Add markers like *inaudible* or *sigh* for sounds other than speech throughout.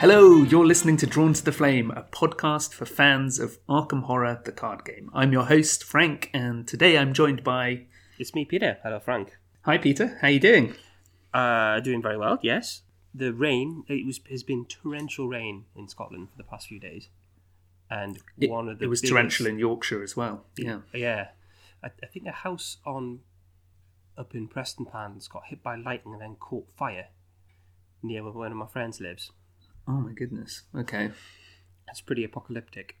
Hello, you're listening to Drawn to the Flame, a podcast for fans of Arkham Horror, the card game. I'm your host, Frank, and today I'm joined by. It's me, Peter. Hello, Frank. Hi, Peter. How are you doing? Uh, doing very well. Yes. The rain. It was has been torrential rain in Scotland for the past few days, and It, one of the it was biggest- torrential in Yorkshire as well. Yeah. Yeah, I, I think a house on up in Prestonpans got hit by lightning and then caught fire near where one of my friends lives. Oh my goodness. Okay. That's pretty apocalyptic.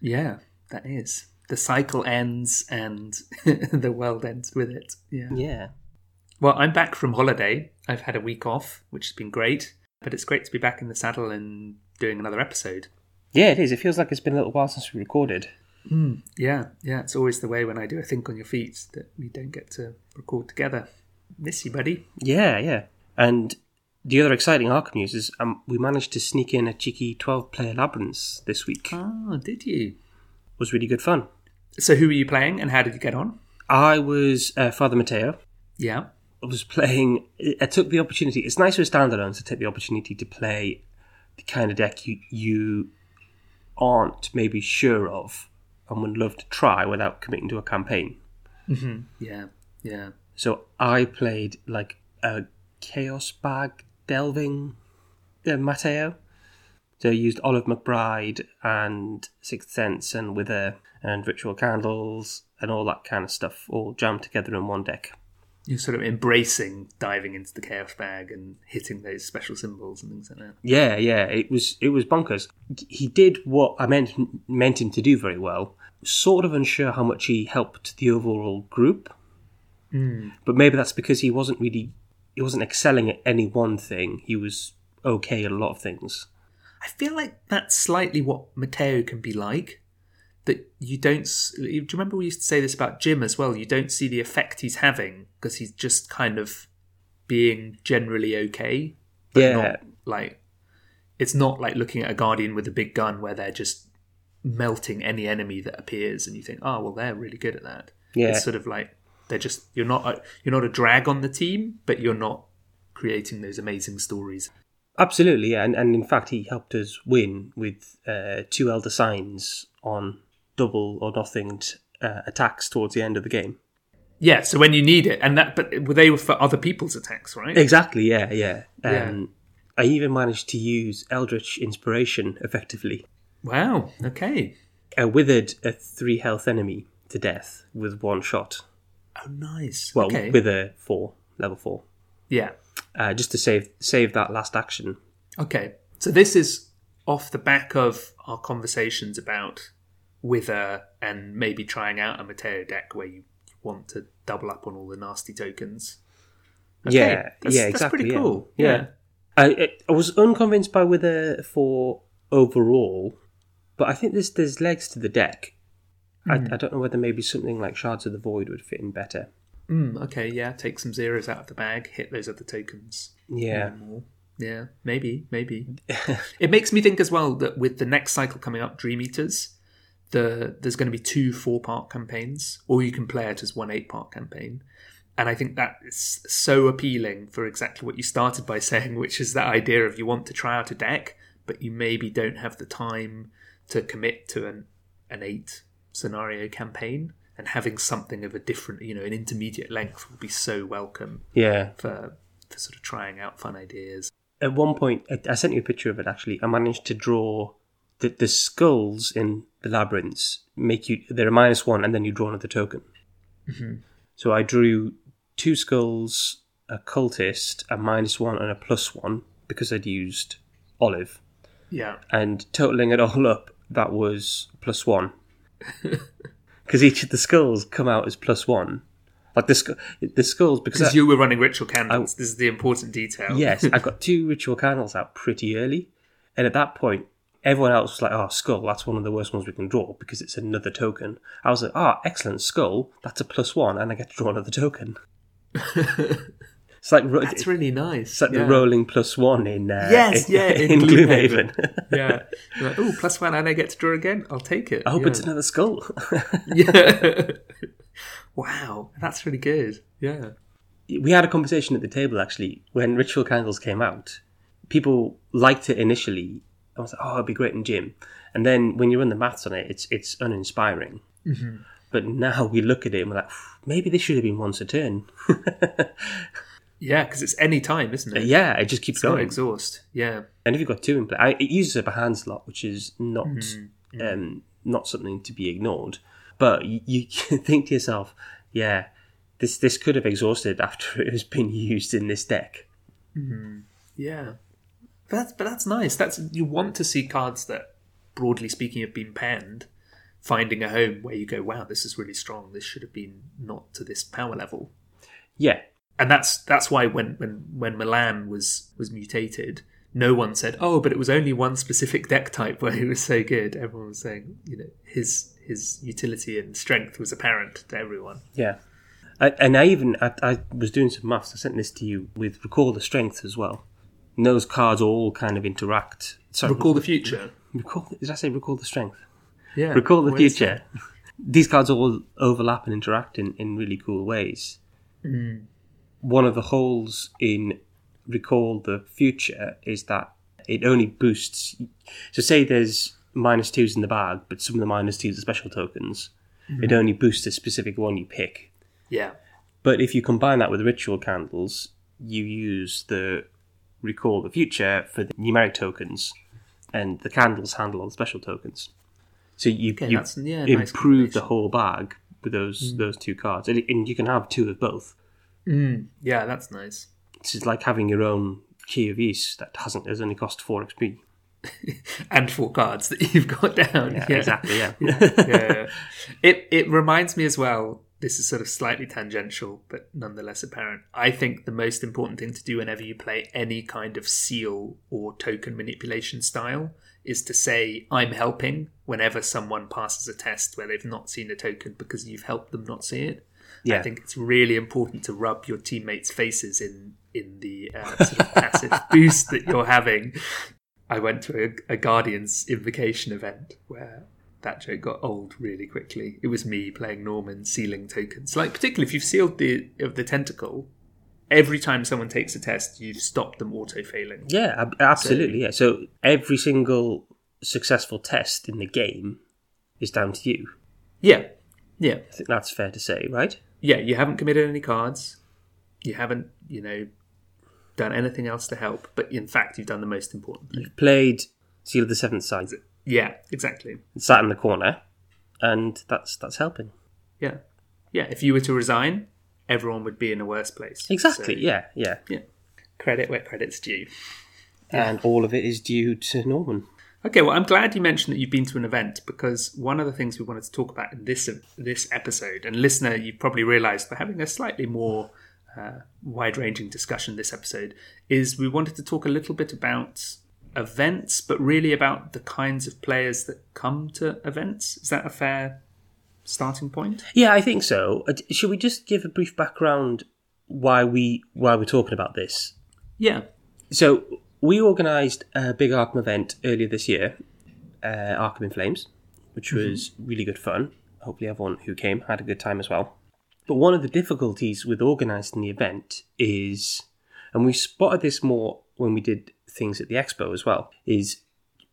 Yeah, that is. The cycle ends and *laughs* the world ends with it. Yeah. Yeah. Well, I'm back from holiday. I've had a week off, which has been great, but it's great to be back in the saddle and doing another episode. Yeah, it is. It feels like it's been a little while since we recorded. Hmm, yeah, yeah, it's always the way when I do a Think on Your Feet that we don't get to record together. Miss you, buddy. Yeah, yeah. And the other exciting Arkham news is um, we managed to sneak in a cheeky 12 player labyrinth this week. Oh, did you? It was really good fun. So, who were you playing and how did you get on? I was uh, Father Mateo. Yeah. I was playing. I took the opportunity. It's nice with standalones to take the opportunity to play the kind of deck you you aren't maybe sure of and would love to try without committing to a campaign. Yeah, yeah. So I played like a chaos bag delving uh, Mateo. So I used Olive McBride and Sixth Sense and Wither and Ritual Candles and all that kind of stuff all jammed together in one deck. You're sort of embracing diving into the chaos bag and hitting those special symbols and things like that. Yeah, yeah, it was it was bonkers. He did what I meant meant him to do very well. Sort of unsure how much he helped the overall group, but maybe that's because he wasn't really he wasn't excelling at any one thing. He was okay at a lot of things. I feel like that's slightly what Mateo can be like. That you don't. Do you remember we used to say this about Jim as well? You don't see the effect he's having because he's just kind of being generally okay. But Yeah. not like it's not like looking at a guardian with a big gun where they're just melting any enemy that appears, and you think, oh well, they're really good at that. Yeah. It's sort of like they're just you're not a, you're not a drag on the team, but you're not creating those amazing stories. Absolutely, yeah, and, and in fact he helped us win with uh, two elder signs on double or nothing uh, attacks towards the end of the game. Yeah, so when you need it, and that, but were they were for other people's attacks, right? Exactly, yeah, yeah. Yeah. Um, I even managed to use Eldritch Inspiration effectively. Wow. Okay. I withered a three health enemy to death with one shot. Oh, nice. Well, okay. with a four, level four, yeah. uh, just to save save that last action. Okay. So this is off the back of our conversations about Wither and maybe trying out a Mateo deck where you want to double up on all the nasty tokens. Okay, Yeah, that's, yeah, That's exactly. pretty yeah. cool. Yeah, I, I- I was unconvinced by Wither for overall, but I think there's there's legs to the deck. Hmm. I, I don't know whether maybe something like Shards of the Void would fit in better. Mm, okay. Yeah. Take some zeros out of the bag. Hit those other tokens. Yeah. Yeah, maybe, maybe. *laughs* it makes me think as well that with the next cycle coming up, Dream Eaters, the there's going to be two four part campaigns, or you can play it as one eight part campaign. And I think that is so appealing for exactly what you started by *laughs* saying, which is that idea of you want to try out a deck, but you maybe don't have the time to commit to an an eight scenario campaign. And having something of a different, you know, an intermediate length would be so welcome yeah. for for sort of trying out fun ideas. At one point, I, I sent you a picture of it. Actually, I managed to draw the the skulls in the labyrinths. Make you they're a minus one, and then you draw another token. Mm-hmm. So I drew two skulls, a cultist, a minus one, and a plus one because I'd used olive. Yeah. and totaling it all up, that was plus one. *laughs* Because each of the skulls come out as plus one. Like the, sc- the skulls, because Because I- you were running ritual candles. this is the important detail. yes, *laughs* I've got two ritual candles out pretty early, and at that point, everyone else was like, "Oh, skull, that's one of the worst ones we can draw because it's another token." I was like, "Oh, excellent, skull, that's a plus one, and I get to draw another token." *laughs* it's like ro- That's really nice. it's like yeah. the rolling plus one in uh, Yes, in, yeah, *laughs* in in Gloomhaven. *laughs* Yeah. Like, oh, plus one and I get to draw again? I'll take it. I hope yeah. it's another skull. Yeah. *laughs* wow. That's really good. Yeah. we had a conversation at the table actually when ritual candles came out people liked it initially. I was like, oh, it'd be great in Jim, and then when you run the maths on it, it's it's uninspiring. But now we look at it and we're like, maybe this should have been once a turn. Yeah, because it's any time, isn't it? yeah, it just keeps It's going. exhaust. Yeah. And if you've got two in play, I, it uses up a hand slot, which is not Mm-hmm. um, not something to be ignored. But you, *laughs* you think to yourself, yeah, this this could have exhausted *laughs* after it has been used in this deck. Yeah. But that's, but that's nice. That's You want to see cards that, broadly speaking, have been penned, finding a home where you go, wow, this is really strong. This should have been not to this power level. Yeah, and that's that's why when when when Milan was was mutated, no one said, "Oh, but it was only one specific deck type where he was so good." Everyone was saying, you know, his his utility and strength was apparent to everyone. yeah. I, and I even I, I was doing some maths. I sent this to you with recall the strength as well. And those cards all kind of interact. Sorry, Recall the future. recall. Did I say recall the strength? Yeah, Recall the future. These cards all overlap and interact in, in really cool ways. Mm. One of the holes in Recall the Future is that it only boosts. So, say there's minus twos in the bag, but some of the minus twos are special tokens. Mm-hmm. It only boosts a specific one you pick. Yeah, But if you combine that with ritual candles, you use the Recall the Future for the numeric tokens, and the candles handle all the special tokens. So you, Okay, you yeah, nice improve the whole bag with those mm. those two cards, and, and you can have two of both. Mm. yeah, that's nice. This is like having your own Key of Ys that hasn't has only cost four XP. *laughs* And four cards that you've got down. Yeah, exactly. Yeah. *laughs* yeah. It it reminds me as well. This is sort of slightly tangential, but nonetheless apparent. I think the most important thing to do whenever you play any kind of seal or token manipulation style is to say "I'm helping" whenever someone passes a test where they've not seen a token because you've helped them not see it. Yeah. I think it's really important to rub your teammates' faces in in the uh, sort of *laughs* passive boost that you're having. I went to a, a Guardians invocation event where that joke got old really quickly. It was me playing Norman sealing tokens. Like particularly if you've sealed the of the tentacle, every time someone takes a test, you've stopped them auto failing. Yeah, ab- absolutely. Yeah. So every single successful test in the game is down to you. Yeah, yeah, I think that's fair to say, right? Yeah. You haven't committed any cards. You haven't, you know, done anything else to help. But in fact, you've done the most important thing. You've played Seal of the Seventh Sign, Yeah, exactly. sat in the corner, and that's that's helping. Yeah, yeah. If you were to resign, everyone would be in a worse place. Exactly. So, yeah, yeah. yeah. Credit where credit's due. And all of it is due to Norman. Okay, well, I'm glad you mentioned that you've been to an event because one of the things we wanted to talk about in this this episode, and listener, you've probably realised we're having a slightly more uh, wide-ranging discussion this episode, is we wanted to talk a little bit about events, but really about the kinds of players that come to events. Is that a fair starting point? Yeah, I think so. Uh, Should we just give a brief background why we why we're talking about this? Yeah. So we organised a big Arkham event earlier this year, uh, Arkham in Flames, which was really good fun. Hopefully, everyone who came had a good time as well. But one of the difficulties with organising the event is, and we spotted this more when we did things at the expo as well, is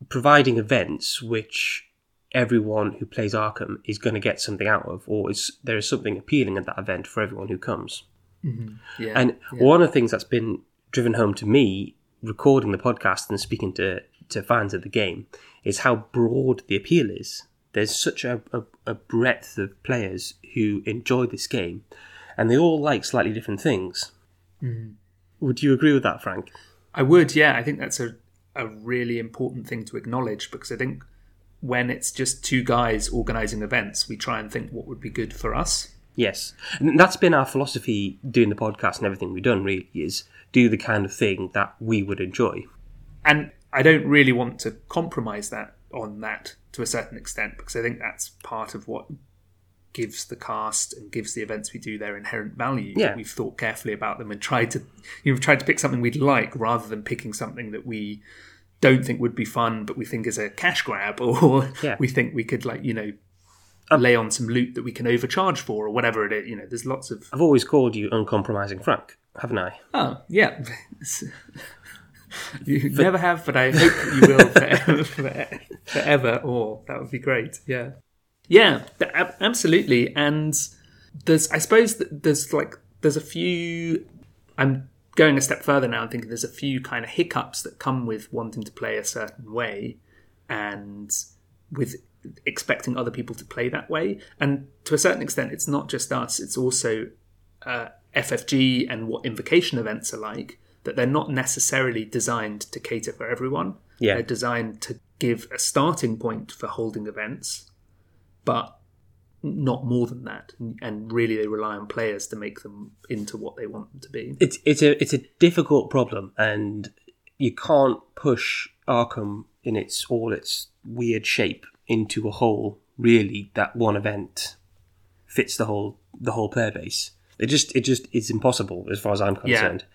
providing events which everyone who plays Arkham is going to get something out of, or is there is something appealing at that event for everyone who comes. Yeah. And one of the things that's been driven home to me recording the podcast and speaking to, to fans of the game is how broad the appeal is. There's such a, a, a breadth of players who enjoy this game, and they all like slightly different things. Mm-hmm. Would you agree with that, Frank? I would, yeah. I think that's a, a really important thing to acknowledge because I think when it's just two guys organising events, we try and think what would be good for us. Yes. And that's been our philosophy doing the podcast and everything we've done, really, is do the kind of thing that we would enjoy. And I don't really want to compromise that on that to a certain extent because I think that's part of what gives the cast and gives the events we do their inherent value. Yeah. We've thought carefully about them and tried to you know tried to pick something we'd like rather than picking something that we don't think would be fun but we think is a cash grab *laughs* or Yeah. we think we could like, you know, lay on some loot that we can overcharge for or whatever it is. You know, there's lots of I've always called you uncompromising Frank, haven't I? Oh, yeah. *laughs* You never have, but I hope you will forever, *laughs* forever. Or that would be great. Yeah, yeah, absolutely. And there's, I suppose, th- there's like there's a few. I'm going a step further now. I'm thinking there's a few kind of hiccups that come with wanting to play a certain way, and with expecting other people to play that way. And to a certain extent, it's not just us; it's also uh, FFG and what invocation events are like. That they're not necessarily designed to cater for everyone. Yeah. They're designed to give a starting point for holding events, but not more than that. And really, they rely on players to make them into what they want them to be. It's it's a it's a difficult problem, and you can't push Arkham in its all its weird shape into a whole. Really, that one event fits the whole the whole player base. It just it just is impossible as far as I'm concerned.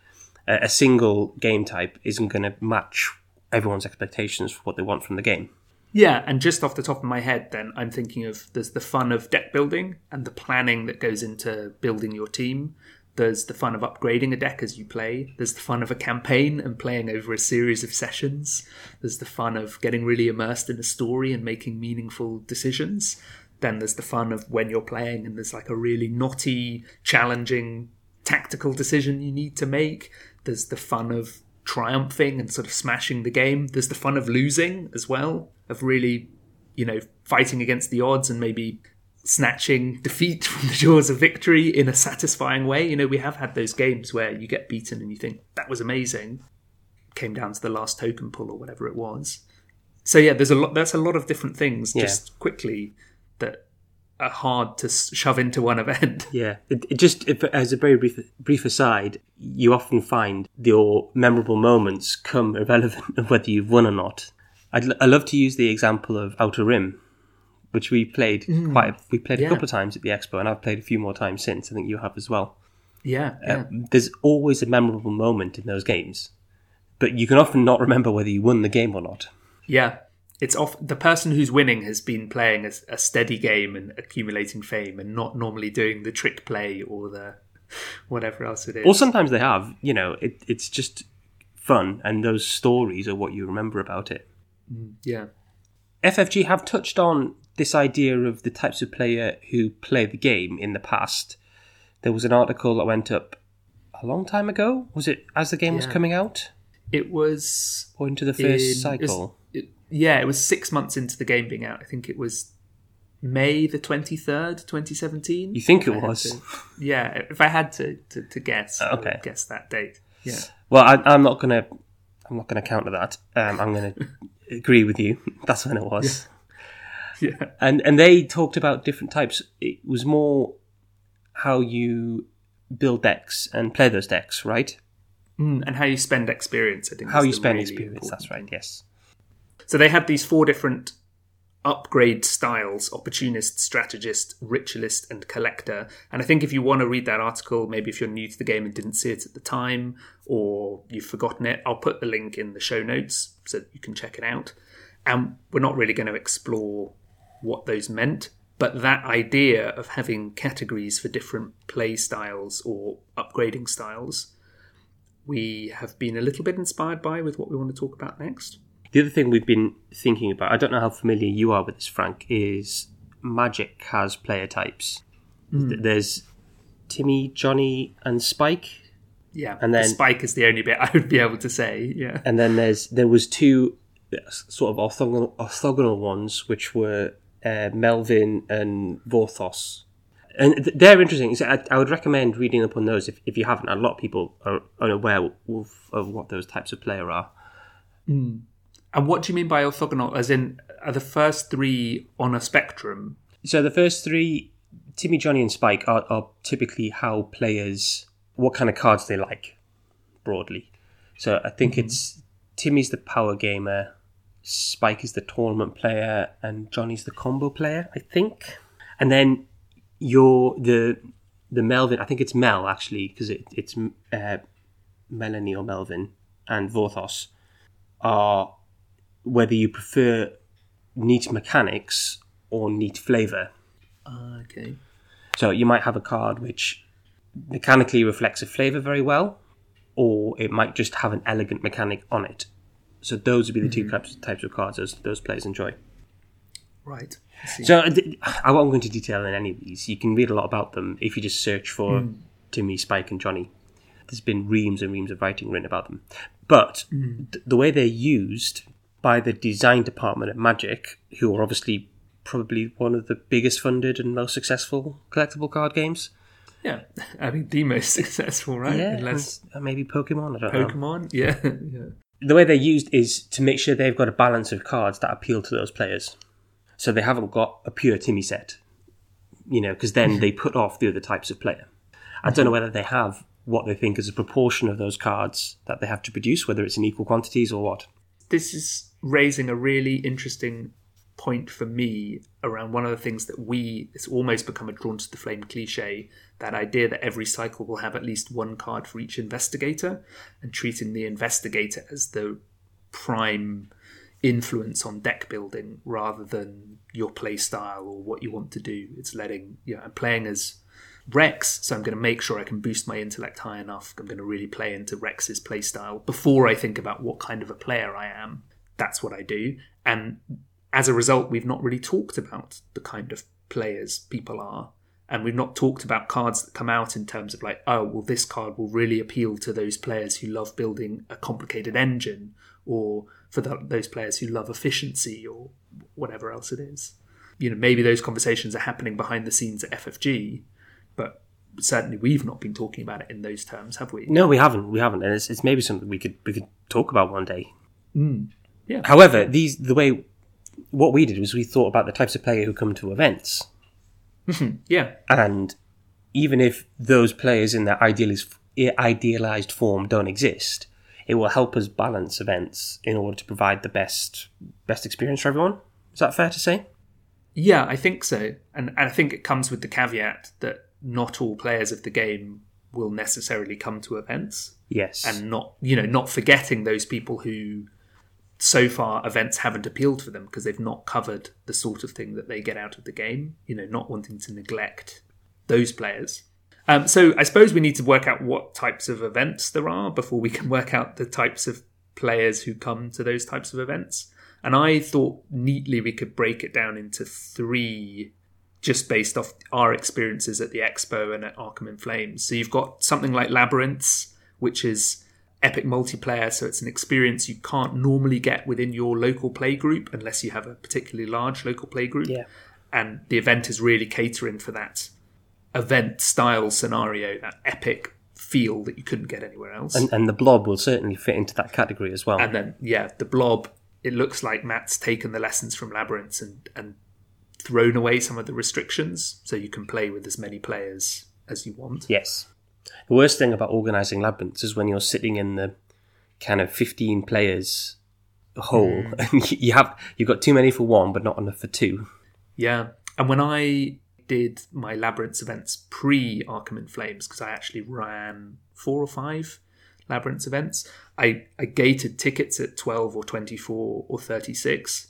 A, a single game type isn't going to match everyone's expectations for what they want from the game. Yeah, and just off the top of my head, then I'm thinking of there's the fun of deck building and the planning that goes into building your team. There's the fun of upgrading a deck as you play. There's the fun of a campaign and playing over a series of sessions. There's the fun of getting really immersed in a story and making meaningful decisions. Then there's the fun of when you're playing and there's like a really knotty, challenging tactical decision you need to make. There's the fun of triumphing and sort of smashing the game. There's the fun of losing as well, of really, you know, fighting against the odds and maybe snatching defeat *laughs* from the jaws of victory in a satisfying way. You know, we have had those games where you get beaten and you think that was amazing. Came down to the last token pull or whatever it was. So yeah, there's a lot. That's a lot of different things. Yeah. Just quickly that are hard to shove into one *laughs* event. Yeah, it, it just if, as a very brief brief aside, you often find your memorable moments come irrelevant *laughs* of whether you've won or not. I'd, l- I love to use the example of Outer Rim, which we played quite. We played Yeah. a couple of times at the expo, and I've played a few more times since. I think you have as well. Yeah, yeah. Uh, there's always a memorable moment in those games, but you can often not remember whether you won the game or not. Yeah, it's off. The person who's winning has been playing a, a steady game and accumulating fame, and not normally doing the trick play or the *laughs* whatever else it is. Or sometimes they have. You know, it, it's just fun, and those stories are what you remember about it. yeah, FFG have touched on this idea of the types of player who play the game in the past. There was an article that went up a long time ago. Was it as the game was coming out it was. or into the in- first it was- cycle? it- yeah, it was six months into the game being out. I think it was May the twenty third, twenty seventeen. You think it was? Yeah, if I had to to, to guess, I would Okay. guess that date. Yeah, Well, I, I'm not gonna. I'm not gonna counter that. Um, I'm gonna *laughs* agree with you. That's when it was. yeah, *laughs* And and they talked about different types. It was more how you build decks and play those decks, right? Mm, and how you spend experience. I think How you spend really experience. That's right. Yes. So they had these four different upgrade styles opportunist, strategist, ritualist, and collector. And I think if you want to read that article, maybe if you're new to the game and didn't see it at the time or you've forgotten it, I'll put the link in the show notes so that you can check it out. And we're not really going to explore what those meant. But that idea of having categories for different play styles or upgrading styles, we have been a little bit inspired by with what we want to talk about next. The other thing we've been thinking about, I don't know how familiar you are with this, Frank, is Magic has player types. Th- There's Timmy, Johnny, and Spike, Yeah, And the then- spike is the only bit I would be able to say. Yeah, and then there's there was two uh, sort of orthogonal, orthogonal ones, which were uh, Melvin and Vorthos. And th- they're interesting. So I, I would recommend reading up on those if, if you haven't. A lot of people are unaware of, of what those types of player are. and what do you mean by orthogonal? As in, are the first three on a spectrum? So the first three, Timmy, Johnny, and Spike, are, are typically how players, what kind of cards they like, broadly. So I think it's Timmy's the power gamer, Spike is the tournament player, and Johnny's the combo player. I think, and then you're the the Melvin. I think it's Mel actually because it, it's uh, Melanie or Melvin and Vorthos are whether you prefer neat mechanics or neat flavor. Ah, okay. So you might have a card which mechanically reflects a flavor very well, or it might just have an elegant mechanic on it. So those would be the two mm-hmm. types types of cards those those players enjoy. Right. So uh, th- I won't go into detail in any of these. You can read a lot about them if you just search for mm. Timmy, Spike, and Johnny. There's been reams and reams of writing written about them. But mm. th- the way they're used by the design department at Magic, who are obviously probably one of the biggest funded and most successful collectible card games. yeah, *laughs* I think the most *laughs* successful, right? Yeah, Unless uh, maybe Pokemon. I don't know. Pokemon. Yeah, *laughs* yeah. The way they're used is to make sure they've got a balance of cards that appeal to those players. So they haven't got a pure Timmy set, you know, because then they put off the other types of player. I don't know whether they have what they think is a proportion of those cards that they have to produce, whether it's in equal quantities or what. this is raising a really interesting point for me around one of the things that we it's almost become a drawn to the flame cliche that idea that every cycle will have at least one card for each investigator and treating the investigator as the prime influence on deck building rather than your play style or what you want to do it's letting you know i'm playing as Rex, so I'm going to make sure I can boost my intellect high enough. I'm going to really play into Rex's playstyle before I think about what kind of a player I am. That's what I do. And as a result, we've not really talked about the kind of players people are. And we've not talked about cards that come out in terms of like, oh, well, this card will really appeal to those players who love building a complicated engine, or for the, those players who love efficiency, or whatever else it is. You know, maybe those conversations are happening behind the scenes at FFG, but certainly we've not been talking about it in those terms, have we? No, we haven't. We haven't, and it's, it's maybe something we could we could talk about one day. Hmm. Yeah. However, these the way what we did was we thought about the types of player who come to events, *laughs* Yeah. and even if those players in their idealized idealized form don't exist, it will help us balance events in order to provide the best best experience for everyone. Is that fair to say? Yeah, I think so. And, and I think it comes with the caveat that not all players of the game will necessarily come to events Yes. and not, you know, not forgetting those people who so far events haven't appealed for them because they've not covered the sort of thing that they get out of the game, you know, not wanting to neglect those players. Um, so I suppose we need to work out what types of events there are before we can work out the types of players who come to those types of events. And I thought neatly we could break it down into three just based off our experiences at the expo and at Arkham in Flames. So you've got something like Labyrinths, which is epic multiplayer, so it's an experience you can't normally get within your local play group unless you have a particularly large local play group. Yeah. And the event is really catering for that event style scenario, that epic feel that you couldn't get anywhere else. and, and the blob will certainly fit into that category as well. And then, yeah, the blob. It looks like Matt's taken the lessons from Labyrinths and and thrown away some of the restrictions, so you can play with as many players as you want. Yes. The worst thing about organising labyrinths is when you're sitting in the kind of 15 players hole mm. *laughs* and you have you've got too many for one but not enough for two. Yeah, and when I did my Labyrinths events pre Arkham in Flames, because I actually ran four or five Labyrinths events, I, I gated tickets at 12 or 24 or 36.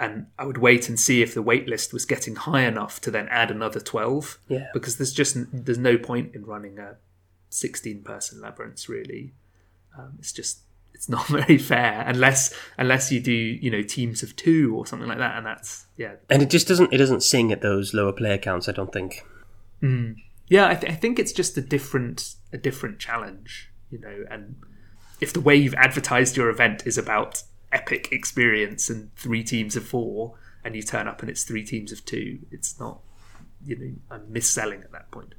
And I would wait and see if the wait list was getting high enough to then add another 12. Yeah. Because there's just there's no point in running a 16 person labyrinths really. Um, it's just it's not *laughs* very fair unless unless you do you know teams of two or something like that, and that's yeah And it just doesn't it doesn't sing at those lower player counts, I don't think. yeah. I, th- I think it's just a different a different challenge, you know. And if the way you've advertised your event is about epic experience and three teams of four, and you turn up and it's three teams of two, it's not you know I'm misselling at that point.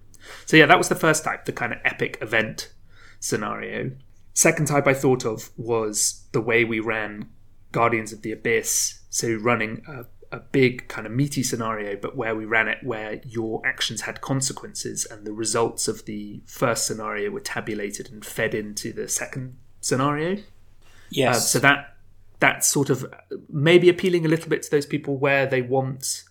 So yeah, that was the first type, the kind of epic event scenario. Second type I thought of was the way we ran Guardians of the Abyss. So running a, a big kind of meaty scenario, but where we ran it where your actions had consequences and the results of the first scenario were tabulated and fed into the second scenario. Uh, Yes. so that that's sort of maybe appealing a little bit to those people where they want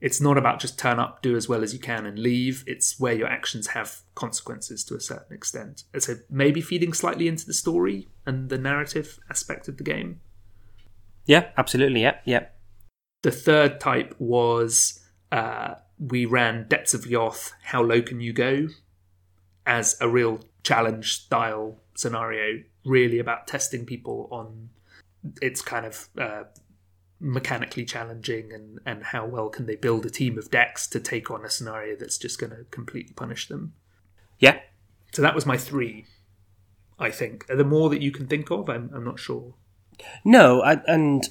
it's not about just turn up, do as well as you can, and leave. It's where your actions have consequences to a certain extent. And So maybe feeding slightly into the story and the narrative aspect of the game. yeah, absolutely, yeah, yeah. The third type was uh, we ran Depths of Yoth, How Low Can You Go? as a real challenge style scenario, really about testing people on its kind of uh, mechanically challenging and, and how well can they build a team of decks to take on a scenario that's just going to completely punish them. Yeah. So that was my three, I think. Are there more that you can think of? I'm, I'm not sure. No, I, and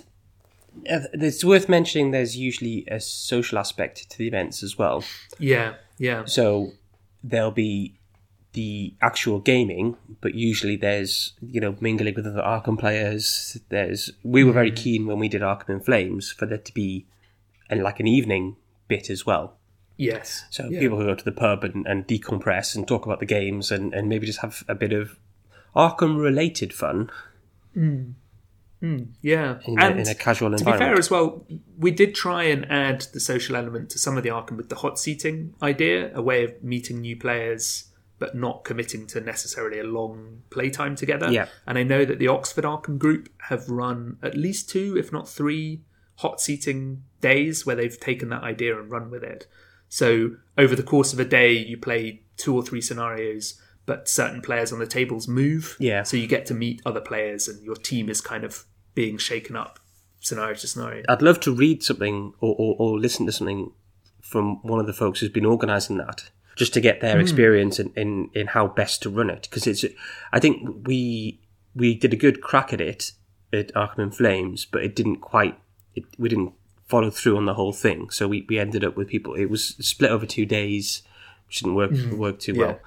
uh, it's worth mentioning there's usually a social aspect to the events as well. Yeah, yeah. So there'll be the actual gaming, but usually there's you know mingling with other Arkham players. There's we were very mm. keen when we did Arkham in Flames for there to be and like an evening bit as well. Yes. So yeah. people who go to the pub and, and decompress and talk about the games and, and maybe just have a bit of Arkham related fun mm. Mm. Yeah, in, and a, in a casual to be fair as well, we did try and add the social element to some of the Arkham with the hot seating idea, a way of meeting new players but not committing to necessarily a long playtime together. Yeah. And I know that the Oxford Arkham group have run at least two, if not three, hot seating days where they've taken that idea and run with it. So over the course of a day, you play two or three scenarios, but certain players on the tables move. Yeah. So you get to meet other players, and your team is kind of being shaken up scenario to scenario. I'd love to read something or, or, or listen to something from one of the folks who's been organising that, just to get their hmm. experience in, in, in how best to run it. Because it's, I think we we did a good crack at it at Arkham in Flames, but it didn't quite. It, we didn't follow through on the whole thing, so we, we ended up with people. It was split over two days, which didn't work hmm. work too Yeah. well.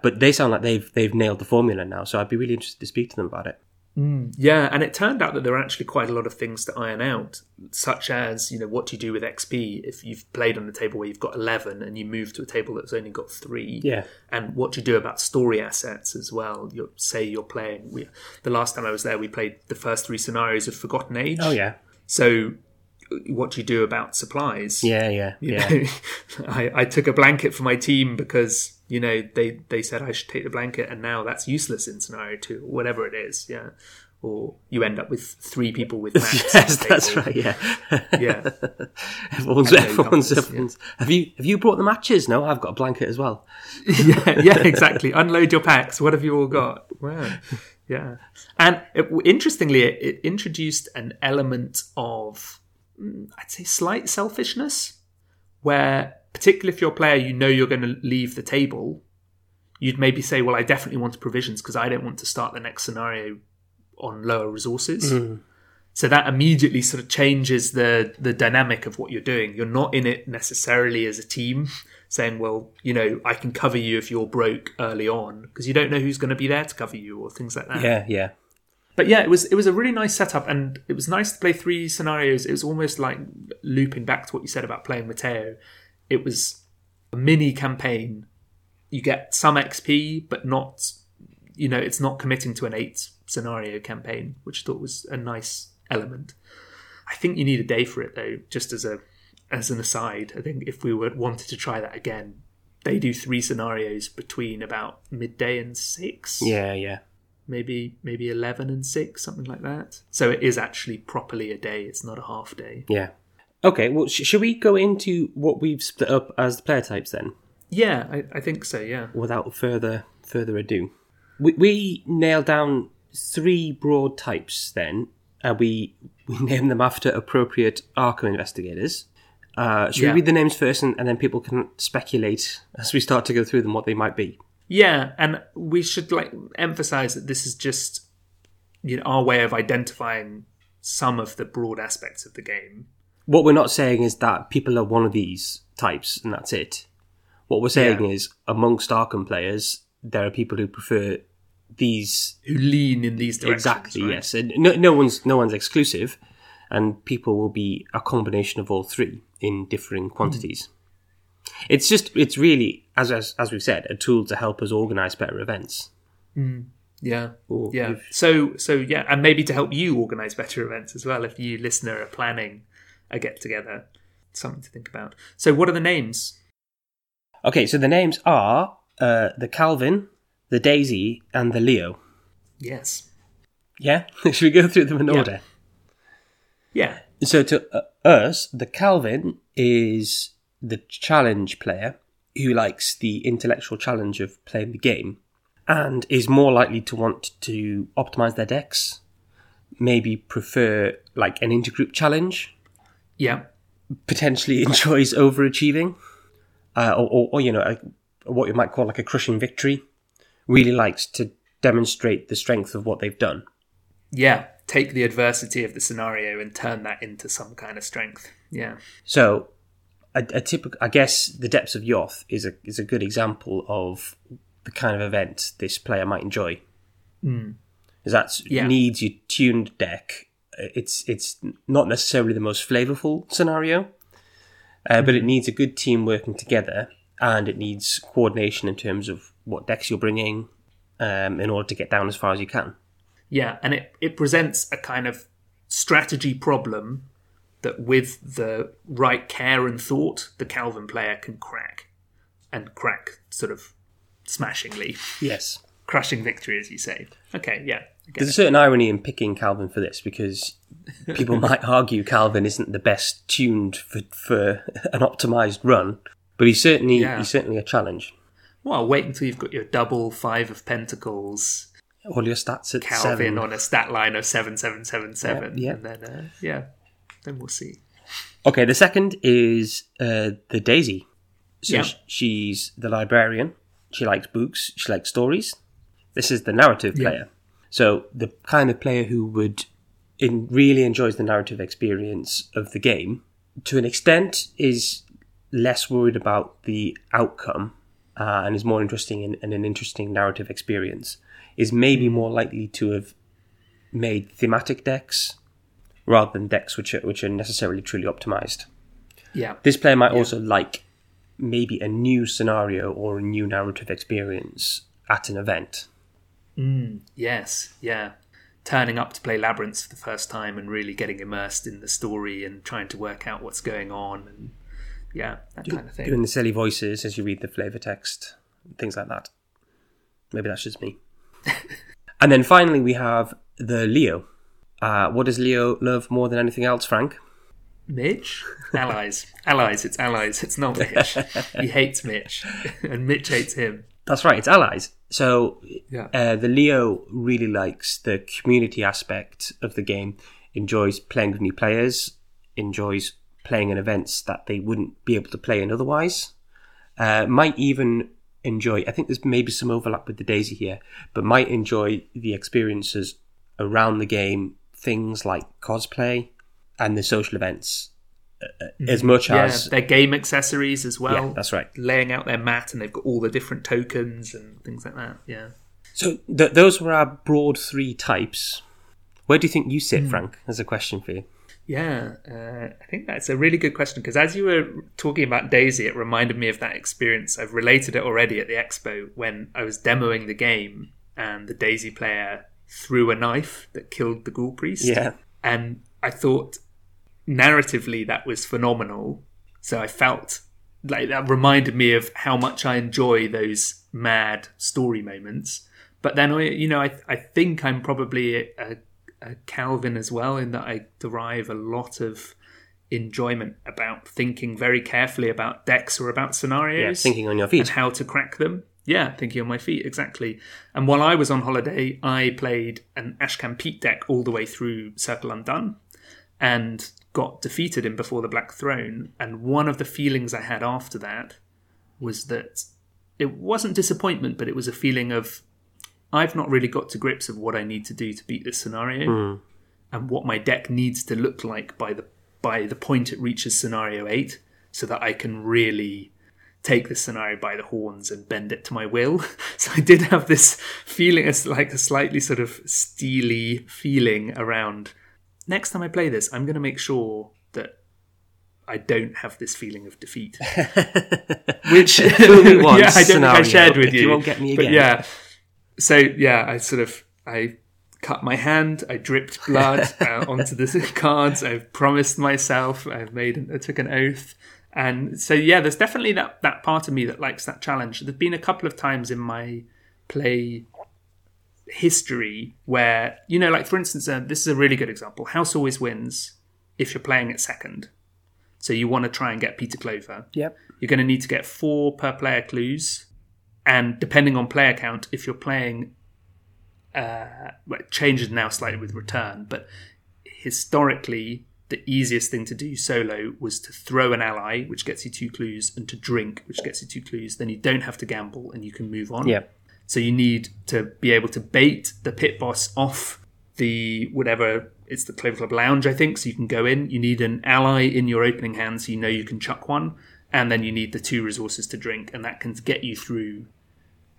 But they sound like they've they've nailed the formula now, so I'd be really interested to speak to them about it. Mm. Yeah, and it turned out that there are actually quite a lot of things to iron out, such as, you know, what do you do with XP if you've played on a table where you've got 11 and you move to a table that's only got three? Yeah. And what do you do about story assets as well? You're, say you're playing, we, the last time I was there, we played the first three scenarios of Forgotten Age. Oh yeah, So, what do you do about supplies? yeah, yeah, You yeah. *laughs* I, I took a blanket for my team because you know they they said I should take the blanket, and now that's useless in scenario two, or whatever it is. Yeah, or you end up with three people with *laughs* mats. yes, that's right. Yeah, *laughs* Yeah, *laughs* everyone's everyone's, everyone's. Have you have you brought the matches? No, I've got a blanket as well. yeah, yeah, exactly. Unload your packs. What have you all got? Wow. Yeah, and it, interestingly, it, it introduced an element of, mm, I'd say, slight selfishness, where particularly if you're a player, you know you're going to leave the table, you'd maybe say, "Well, I definitely want provisions because I don't want to start the next scenario on lower resources." Hmm. So that immediately sort of changes the the dynamic of what you're doing. You're not in it necessarily as a team, saying, "Well, you know, I can cover you if you're broke early on," because you don't know who's going to be there to cover you or things like that. Yeah, yeah, But yeah, it was it was a really nice setup, and it was nice to play three scenarios. It was almost like looping back to what you said about playing Mateo. It was a mini campaign. You get some XP, but not, you know, it's not committing to an eight scenario campaign, which I thought was a nice element. I think you need a day for it though, just as a as an aside. I think if we were wanted to try that again, they do three scenarios between about midday and six yeah, yeah. maybe maybe 11 and 6 something like that so it is actually properly a day it's not a half day Yeah. Okay, well, sh- should we go into what we've split up as the player types then, yeah i, I think so yeah without further further ado? We, we nailed down three broad types then, and we *laughs* we named them after appropriate Arkham investigators. Uh, should Yeah. we read the names first, and, and then people can speculate *laughs* as we start to go through them what they might be? yeah and we should like emphasize that this is just you know our way of identifying some of the broad aspects of the game What we're not saying is that people are one of these types, and that's it. What we're saying Yeah. is, amongst Arkham players, there are people who prefer these who lean in these directions exactly right? yes. And no, no one's no one's exclusive and people will be a combination of all three in differing quantities. Hmm. It's just it's really as, as as we've said a tool to help us organize better events. Hmm. Yeah. Or yeah. if- so so yeah and maybe to help you organize better events as well if you listener are planning a get together something to think about. So what are the names? Okay so the names are uh, the calvin the daisy and the leo. Yes. Yeah? *laughs* Should we go through them in Yeah. order? Yeah. So to uh, us, the Calvin is the challenge player who likes the intellectual challenge of playing the game. and is more likely to want to optimize their decks, maybe prefer like an intergroup challenge, Yeah. potentially *laughs* enjoys overachieving, uh, or, or, or you know, a, what you might call like a crushing victory, really likes to demonstrate the strength of what they've done. Yeah. Take the adversity of the scenario and turn that into some kind of strength. Yeah. So, a, a typical, I guess, the depths of Yoth is a is a good example of the kind of event this player might enjoy. Mm. That Yeah. needs your tuned deck. It's it's not necessarily the most flavorful scenario, uh, but it needs a good team working together, and it needs coordination in terms of what decks you're bringing, um, in order to get down as far as you can. Yeah, and it, it presents a kind of strategy problem that with the right care and thought, the Calvin player can crack. And crack sort of smashingly. Yes. Crushing victory, as you say. Okay, yeah. There's a certain irony in picking Calvin for this because people *laughs* might argue Calvin isn't the best tuned for, for an optimized run, but he's certainly Yeah. he's certainly a challenge. Well, wait until you've got your double five of pentacles, All your stats at Calvin seven. on a stat line of 7777. Yeah, yeah. And then, uh, yeah, then we'll see. Okay, the second is uh, the Daisy. So Yeah. she's the librarian. She likes books. She likes stories. This is the narrative player. So the kind of player who would in, really enjoys the narrative experience of the game. To an extent, is less worried about the outcome uh, and is more interesting in, in an interesting narrative experience. Is maybe more likely to have made thematic decks rather than decks which are, which are necessarily truly optimized. Yeah. This player might also like maybe a new scenario or a new narrative experience at an event. Yes, yeah. Turning up to play Labyrinth for the first time and really getting immersed in the story and trying to work out what's going on and yeah, that kind of thing. Doing the silly voices as you read the flavor text, things like that. Maybe that's just me. *laughs* and then finally, we have the Leo. Uh, what does Leo love more than anything else, Frank? Mitch? Allies. allies, it's allies. It's not Mitch. *laughs* he hates Mitch. *laughs* and Mitch hates him. That's right, it's allies. So Yeah. uh, the Leo really likes the community aspect of the game, enjoys playing with new players, enjoys playing in events that they wouldn't be able to play in otherwise. Uh, might even enjoy, I think there's maybe some overlap with the Daisy here, but might enjoy the experiences around the game, things like cosplay and the social events, as much Yeah, as. their game accessories as well. Yeah, that's right. Laying out their mat and they've got all the different tokens and things like that. Yeah. So th- those were our broad three types. Where do you think you sit, Hmm. Frank? As a question for you. Yeah, uh, I think that's a really good question because as you were talking about Daisy, it reminded me of that experience. I've related it already at the expo when I was demoing the game and the Daisy player threw a knife that killed the ghoul priest. Yeah. And I thought narratively that was phenomenal. So I felt like that reminded me of how much I enjoy those mad story moments. But then I, you know, I I think I'm probably a, a Calvin as well in that I derive a lot of enjoyment about thinking very carefully about decks or about Yeah, scenarios thinking on your feet and how to crack them. Yeah, thinking on my feet, exactly. And while I was on holiday, I played an Ashcan Pete deck all the way through Circle Undone and got defeated in Before the Black Throne. And one of the feelings I had after that was that it wasn't disappointment, but it was a feeling of I've not really got to grips of what I need to do to beat this scenario hmm. and what my deck needs to look like by the by the point it reaches scenario 8 so that I can really take this scenario by the horns and bend it to my will. *laughs* So I did have this feeling, it's like a slightly sort of steely feeling around. Next time I play this, I'm going to make sure that I don't have this feeling of defeat. *laughs* Which, *laughs* yeah, I don't think I shared with you. You won't get me again. But yeah, so yeah, I sort of I cut my hand, I dripped blood *laughs* uh, onto the cards. I've promised myself. I've made. I took an oath. And so, yeah, there's definitely that, that part of me that likes that challenge. There's been a couple of times in my play history where, you know, like for instance, uh, this is a really good example. House always wins if you're playing it second. So you want to try and get Peter Clover. Yep. You're going to need to get four per player clues and depending on player count, if you're playing, uh, well, it changes now slightly with return, but historically the easiest thing to do solo was to throw an ally, which gets you two clues, and to drink, which gets you two clues. Then you don't have to gamble and you can move on. Yeah. So you need to be able to bait the pit boss off the whatever it's the Clover Club Lounge, I think. So you can go in. You need an ally in your opening hand, so you know you can chuck one, and then you need the two resources to drink, and that can get you through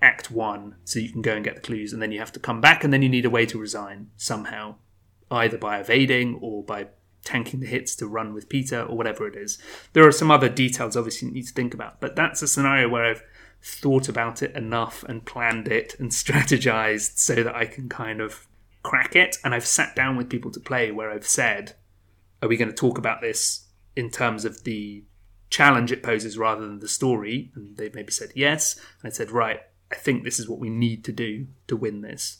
Act One, so you can go and get the clues, and then you have to come back, and then you need a way to resign somehow, either by evading or by tanking the hits to run with Peter or whatever it is. There are some other details, obviously, you need to think about, but that's a scenario where I've thought about it enough and planned it and *laughs* strategized so that I can kind of crack it. And I've sat down with people to play where I've said, Are we going to talk about this in terms of the challenge it poses rather than the story? And they maybe said yes. And I said, Right, I think this is what we need to do to win this.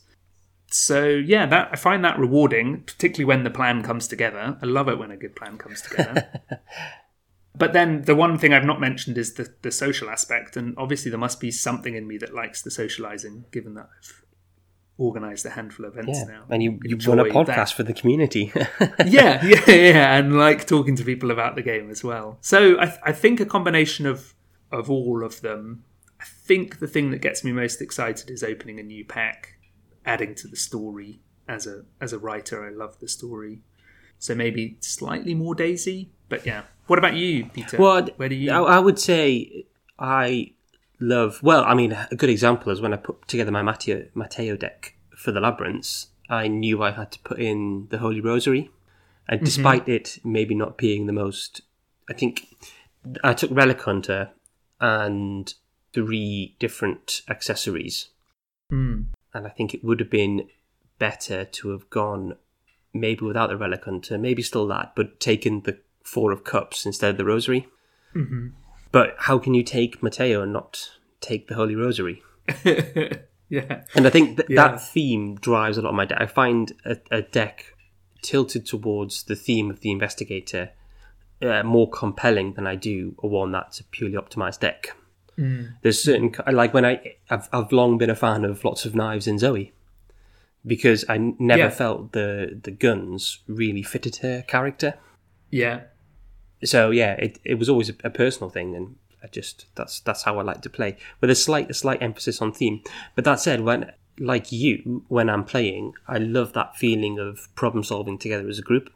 So yeah, that I find that rewarding, particularly when the plan comes together. I love it when a good plan comes together. *laughs* but then the one thing I've not mentioned is the, the social aspect, and obviously there must be something in me that likes the socializing, given that I've organised a handful of events Yeah. now. And you, you run a podcast that. for the community. *laughs* yeah, *laughs* yeah, yeah, and like talking to people about the game as well. So I, I think a combination of of all of them. I think the thing that gets me most excited is opening a new pack, adding to the story. As a as a writer, I love the story. So maybe slightly more Daisy, but yeah. What about you, Peter? Well, Where do you? I, I would say I love. Well, I mean, a good example is when I put together my Mateo, Mateo deck for the labyrinths. I knew I had to put in the Holy Rosary, and despite it maybe not being the most, I think I took Relic Hunter and three different accessories, Hmm. and I think it would have been better to have gone maybe without the Relic Hunter, maybe still that, but taken the Four of Cups instead of the Rosary. Mm-hmm. But how can you take Mateo and not take the Holy Rosary? *laughs* yeah. And I think th- Yeah. that theme drives a lot of my deck. I find a, a deck tilted towards the theme of the investigator uh, more compelling than I do a one that's a purely optimized deck. There's certain like when I I've, I've long been a fan of lots of knives in Zoe because I never Yeah. felt the the guns really fitted her character. Yeah. So yeah, it it was always a, a personal thing, and I just that's that's how I like to play with a slight a slight emphasis on theme. But that said, when like you, when I'm playing, I love that feeling of problem solving together as a group.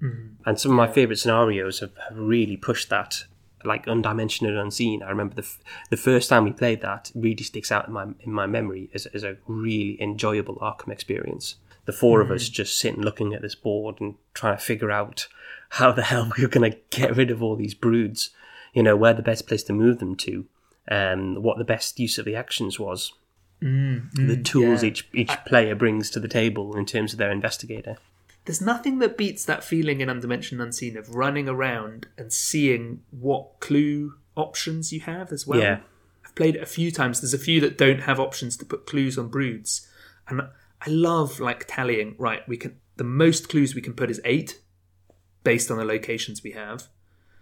Mm-hmm. And some of my favorite scenarios have, have really pushed that, like undimensioned and unseen. I remember the f- the first time we played that really sticks out in my in my memory as, as a really enjoyable Arkham experience. The 4 of us mm-hmm. just sitting looking at this board and trying to figure out how the hell we were going to get rid of all these broods. You know, where the best place to move them to, um, what the best use of the actions was, the tools yeah. each each player brings to the table in terms of their investigator. There's nothing that beats that feeling in Undimensioned Unseen of running around and seeing what clue options you have as well. Yeah. I've played it a few times. There's a few that don't have options to put clues on broods. And I love like tallying, right, we can the most clues we can put is eight based on the locations we have.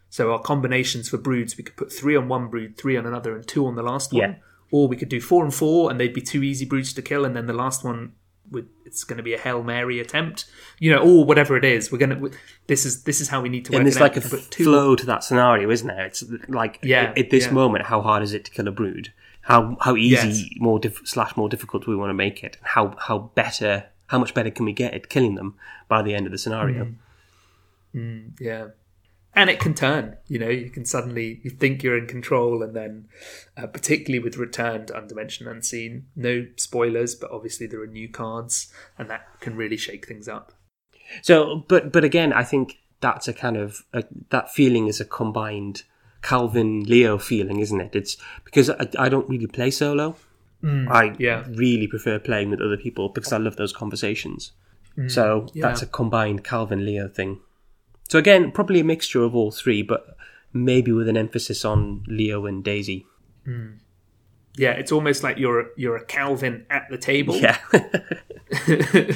So our combinations for broods, we could put three on one brood, three on another, and two on the last one. Yeah. Or we could do four and four, and they'd be two easy broods to kill, and then the last one would it's going to be a hail mary attempt, you know, or whatever it is. We're going to this is this is how we need to work and there's like out. a We can put two- flow to that scenario, isn't there? It's like Yeah, at this yeah. moment, how hard is it to kill a brood? How how easy Yes. more diff- slash more difficult do we want to make it? How how better? How much better can we get at killing them by the end of the scenario? Mm. Mm-hmm. Yeah. And it can turn, you know, you can suddenly, you think you're in control, and then, uh, particularly with Return to Undimension Unseen, no spoilers, but obviously there are new cards, and that can really shake things up. So, but but again, I think that's a kind of a, that feeling is a combined Calvin Leo feeling, isn't it? It's because I, I don't really play solo. I yeah. really prefer playing with other people because I love those conversations. so yeah. that's a combined Calvin Leo thing. So again, probably a mixture of all three, but maybe with an emphasis on Leo and Daisy. Hmm. Yeah, it's almost like you're you're a Calvin at the table. Yeah, *laughs*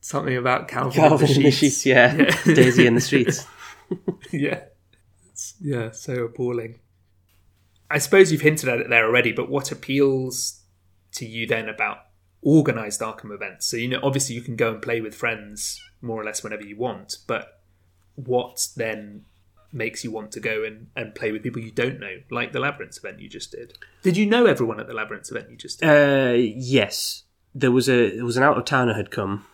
Something about Calvin, Calvin in in the sheets. Yeah, *laughs* Daisy in the streets. *laughs* yeah. It's, yeah, so appalling. I suppose you've hinted at it there already, but what appeals to you then about organized Arkham events? So, you know, obviously you can go and play with friends more or less whenever you want, but what then makes you want to go and, and play with people you don't know, like the Labyrinth event you just did? Did you know everyone at the Labyrinth event you just did? Uh, yes, there was a there was an out of towner had come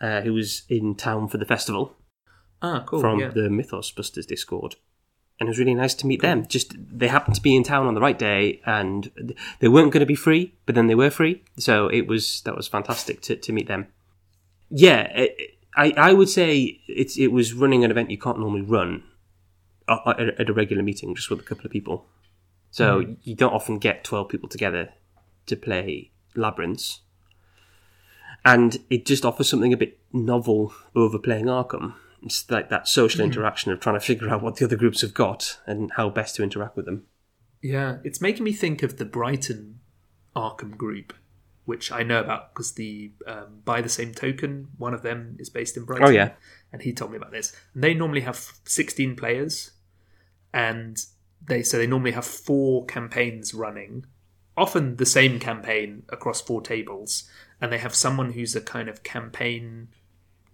uh, who was in town for the festival ah, cool. from yeah. the Mythos Busters Discord, and it was really nice to meet them. Just they happened to be in town on the right day, and they weren't going to be free, but then they were free, so it was that was fantastic to, to meet them. Yeah, it, I I would say it's it was running an event you can't normally run uh, uh at, at a regular meeting just with a couple of people. So hmm. you don't often get twelve people together to play labyrinths, and it just offers something a bit novel over playing Arkham. It's like that social hmm. interaction of trying to figure out what the other groups have got and how best to interact with them. Yeah, it's making me think of the Brighton Arkham group, which I know about because the um, by the same token, one of them is based in Brighton. Oh, yeah. and he told me about this. And they normally have sixteen players, and they so they normally have four campaigns running, often the same campaign across four tables, and they have someone who's a kind of campaign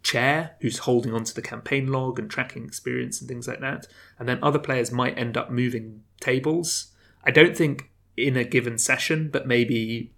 chair who's holding onto the campaign log and tracking experience and things like that. And then other players might end up moving tables. I don't think in a given session, but maybe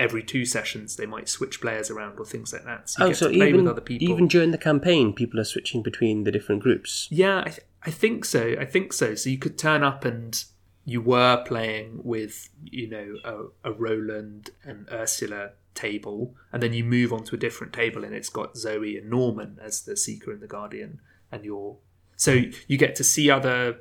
every two sessions they might switch players around or things like that. So you Oh, get so to play even with other people. even during the campaign, people are switching between the different groups. Yeah, I, th- I think so. I think so. So you could turn up and you were playing with, you know, a, a Roland and Ursula table, and then you move on to a different table, and it's got Zoe and Norman as the Seeker and the Guardian, and you're so you get to see other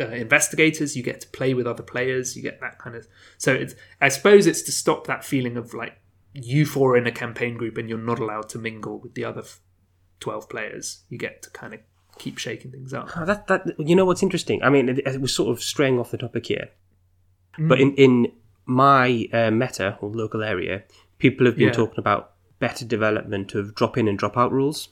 uh, investigators, you get to play with other players, you get that kind of. So it's, I suppose it's to stop that feeling of like you four in a campaign group and you're not allowed to mingle with the other twelve players. You get to kind of keep shaking things up. Oh, that, that you know what's interesting? I mean, it, it was sort of straying off the topic here, Mm. but in in my uh, meta or local area, people have been Yeah. talking about better development of drop in and drop out rules.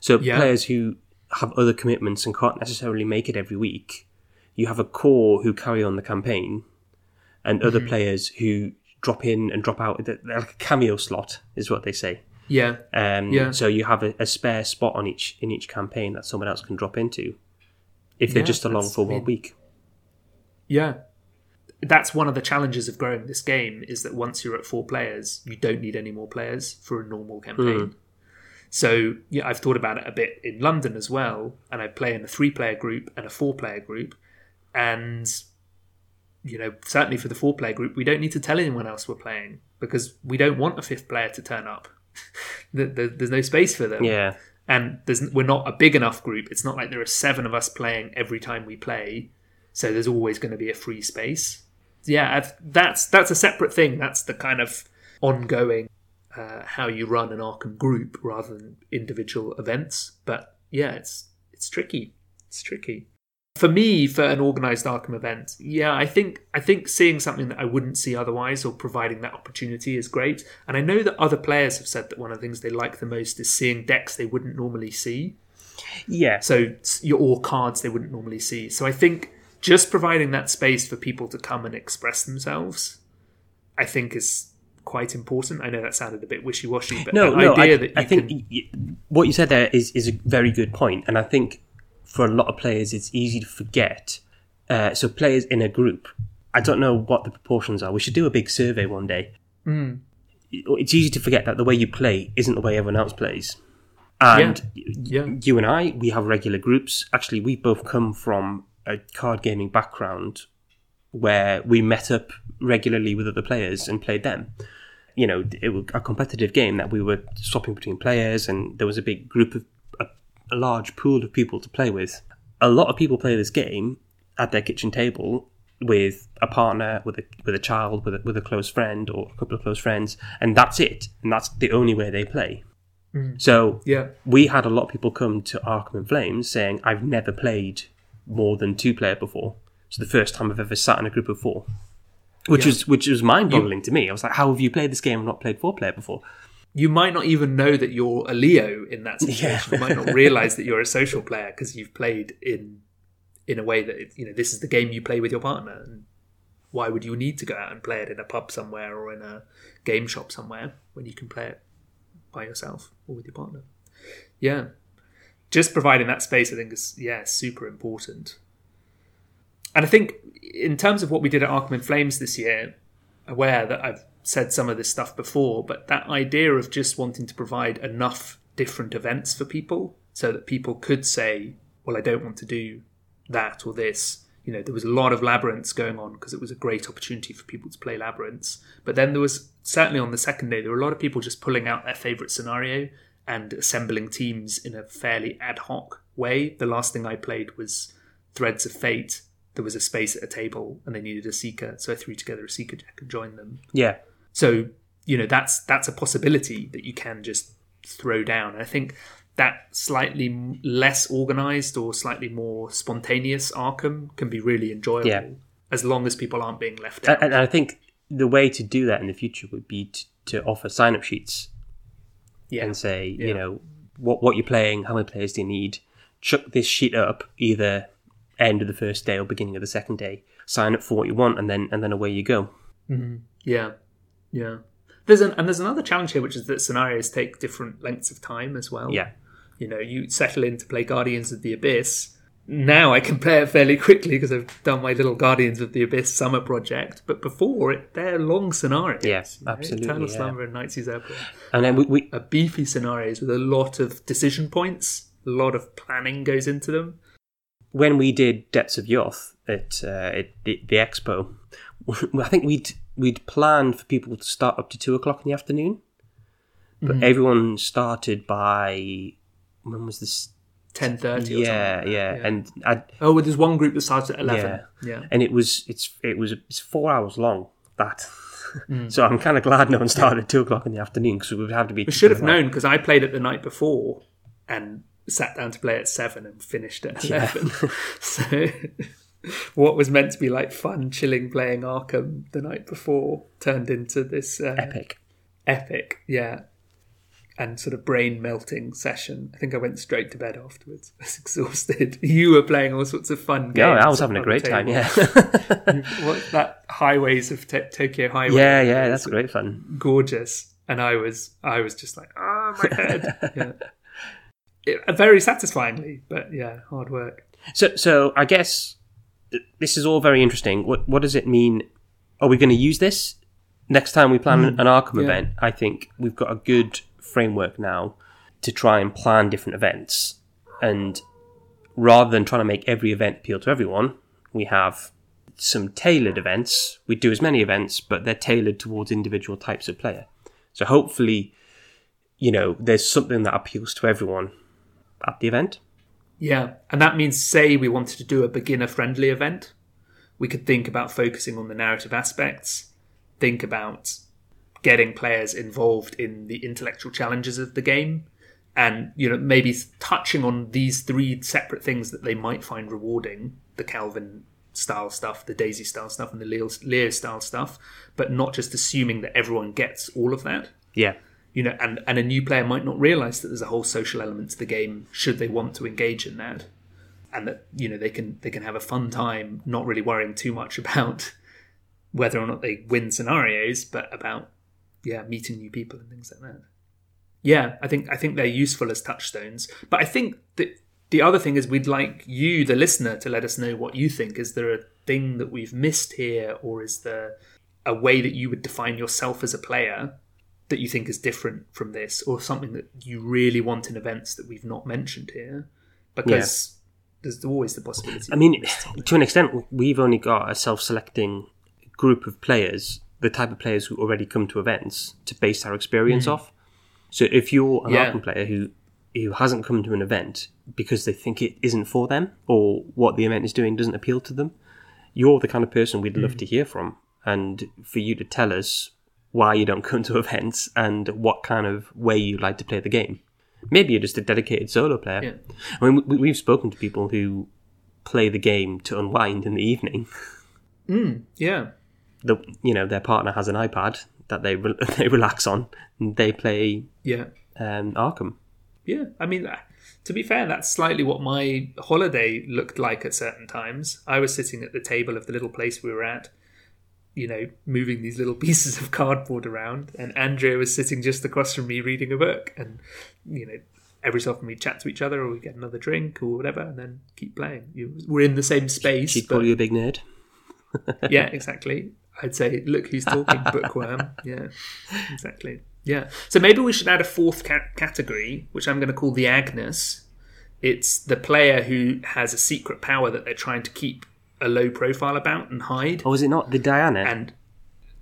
So Yeah. players who have other commitments and can't necessarily make it every week, you have a core who carry on the campaign, and Mm-hmm. other players who drop in and drop out. They're like a cameo slot, is what they say. Yeah, Um, Yeah. So you have a, a spare spot on each in each campaign that someone else can drop into if they're Yeah, just along for I one mean- week. Yeah. That's one of the challenges of growing this game is that once you're at four players, you don't need any more players for a normal campaign. So yeah, I've thought about it a bit in London as well, and I play in a three player group and a four player group. And you know, certainly for the four player group, we don't need to tell anyone else we're playing because we don't want a fifth player to turn up. *laughs* There- there- There's no space for them Yeah, and there's we're not a big enough group. It's not like there are seven of us playing every time we play, so there's always going to be a free space. Yeah, I've, that's that's a separate thing. That's the kind of ongoing uh, how you run an Arkham group rather than individual events. But yeah, it's it's tricky. It's tricky. For me, for an organized Arkham event, yeah, I think I think seeing something that I wouldn't see otherwise or providing that opportunity is great. And I know that other players have said that one of the things they like the most is seeing decks they wouldn't normally see. yeah. So your or cards they wouldn't normally see. So I think just providing that space for people to come and express themselves, I think is quite important. I know that sounded a bit wishy washy, but No, the no. idea I, that you I think can, what you said there is is a very good point, and I think for a lot of players, it's easy to forget. Uh, so players in a group, I don't know what the proportions are. We should do a big survey one day. Hmm. It's easy to forget that the way you play isn't the way everyone else plays. And Yeah. y- you and I, we have regular groups. Actually, we both come from a card gaming background where we met up regularly with other players and played them. You know, it was a competitive game that we were swapping between players, and there was a big group of a, large pool of people to play with. A lot of people play this game at their kitchen table with a partner, with a with a child, with a, with a close friend or a couple of close friends, and that's it. And that's the only way they play. Mm. So yeah, we had a lot of people come to Arkham and Flames saying, "I've never played more than two player before. So the first time I've ever sat in a group of four. Which Yeah. was which was mind boggling to me. I was like, "How have you played this game and not played four player before?" You might not even know that you're a Leo in that *laughs* situation. You might not realize that you're a social player because you've played in in a way that it, you know this is the game you play with your partner. And why would you need to go out and play it in a pub somewhere or in a game shop somewhere when you can play it by yourself or with your partner? Yeah, just providing that space, I think, is yeah super important. And I think in terms of what we did at Arkham in Flames this year, aware that I've said some of this stuff before, but that idea of just wanting to provide enough different events for people so that people could say, well, I don't want to do that or this. You know, there was a lot of labyrinths going on because it was a great opportunity for people to play labyrinths. But then there was certainly on the second day, there were a lot of people just pulling out their favorite scenario and assembling teams in a fairly ad hoc way. The last thing I played was Threads of Fate. There was a space at a table and they needed a seeker, so I threw together a seeker deck and joined them. Yeah. So, you know, that's that's a possibility that you can just throw down. And I think that slightly less organized or slightly more spontaneous Arkham can be really enjoyable Yeah. as long as people aren't being left out. And, I think the way to do that in the future would be to, to offer sign up sheets yeah. and say, Yeah. you know, what what you're playing, how many players do you need? Chuck this sheet up either end of the first day or beginning of the second day. Sign up for what you want, and then and then away you go. Mm-hmm. Yeah, yeah. There's an and there's another challenge here, which is that scenarios take different lengths of time as well. Yeah, You know, you settle in to play Guardians of the Abyss. Now I can play it fairly quickly because I've done my little Guardians of the Abyss summer project. But before it, they're long scenarios. Yes, you know, absolutely, Eternal yeah. Slumber and Airport and then we, we are beefy scenarios with a lot of decision points. A lot of planning goes into them. when we did Depths of Yoth at, uh, at the, the expo, *laughs* I think we'd we'd planned for people to start up to two o'clock in the afternoon, but Mm-hmm. everyone started by when was this? Ten thirty. Yeah, yeah, and I, oh, well, there's one group that starts at eleven. Yeah. Yeah. and it was it's it was it's four hours long that. So I'm kind of glad no one started at two o'clock in the afternoon because we would have to be. We should have known because I played it the night before and sat down to play at seven and finished at eleven. *laughs* so what was meant to be like fun, chilling playing Arkham the night before turned into this uh, epic. epic, yeah, and sort of brain melting session. I think I went straight to bed afterwards. *laughs* I was exhausted. *laughs* You were playing all sorts of fun games. Yeah, I was having a great time. Yeah, *laughs* what, that highways of to- Tokyo Highway. yeah, yeah. That's great fun. gorgeous, and I was I was just like, ah, my head. yeah. It, very satisfyingly, but yeah, hard work. So, so I guess this is all very interesting. What what does it mean? Are we going to use this next time we plan hmm. an Arkham yeah. event? I think we've got a good framework now to try and plan different events, and rather than trying to make every event appeal to everyone, we have some tailored events. We do as many events, but they're tailored towards individual types of player. So hopefully, you know, there's something that appeals to everyone at the event. Yeah, and that means, say, we wanted to do a beginner friendly event, we could think about focusing on the narrative aspects, think about getting players involved in the intellectual challenges of the game, and you know maybe touching on these three separate things that they might find rewarding: the Calvin style stuff, the Daisy style stuff, and the Leo, style stuff, but not just assuming that everyone gets all of that. Yeah, you know, and, and a new player might not realize that there's a whole social element to the game should they want to engage in that, and that you know they can they can have a fun time, not really worrying too much about *laughs* whether or not they win scenarios, but about yeah meeting new people and things like that. Yeah, I think I think they're useful as touchstones, but I think that the other thing is we'd like you, the listener, to let us know what you think. Is there a thing that we've missed here, or is there a way that you would define yourself as a player that you think is different from this, or something that you really want in events that we've not mentioned here? Because there's always the possibility. I mean, to an extent, we've only got a self-selecting group of players, the type of players who already come to events to base our experience mm-hmm. off. So if you're an Yeah. Player who who hasn't come to an event because they think it isn't for them or what the event is doing doesn't appeal to them, you're the kind of person we'd love mm. to hear from, and for you to tell us why you don't *laughs* come to events and what kind of way you like to play the game. Maybe you're just a dedicated solo player. Yeah. I mean, we, we've spoken to people who play the game to unwind in the evening. *laughs* yeah, The you know their partner has an iPad that they re- *laughs* they relax on, and they play yeah. um, Arkham. Yeah, I mean, uh, to be fair, that's slightly what my holiday looked like at certain times. I was sitting at the table of the little place we were at, you know, moving these little *laughs* pieces of cardboard around, and Andrea was sitting just across from me reading a book, and you know, every so often we chat to each other or we get another drink or whatever, and then keep playing. We're in the same space. She'd call you a big nerd. *laughs* yeah, exactly. I'd say, look who's talking, *laughs* bookworm. Yeah, exactly. Yeah. So maybe we should add a fourth ca- category, which I'm going to call the Agnes. It's the player who has a secret power that they're trying to keep a low profile about and hide. Oh, or was it not the Diana? And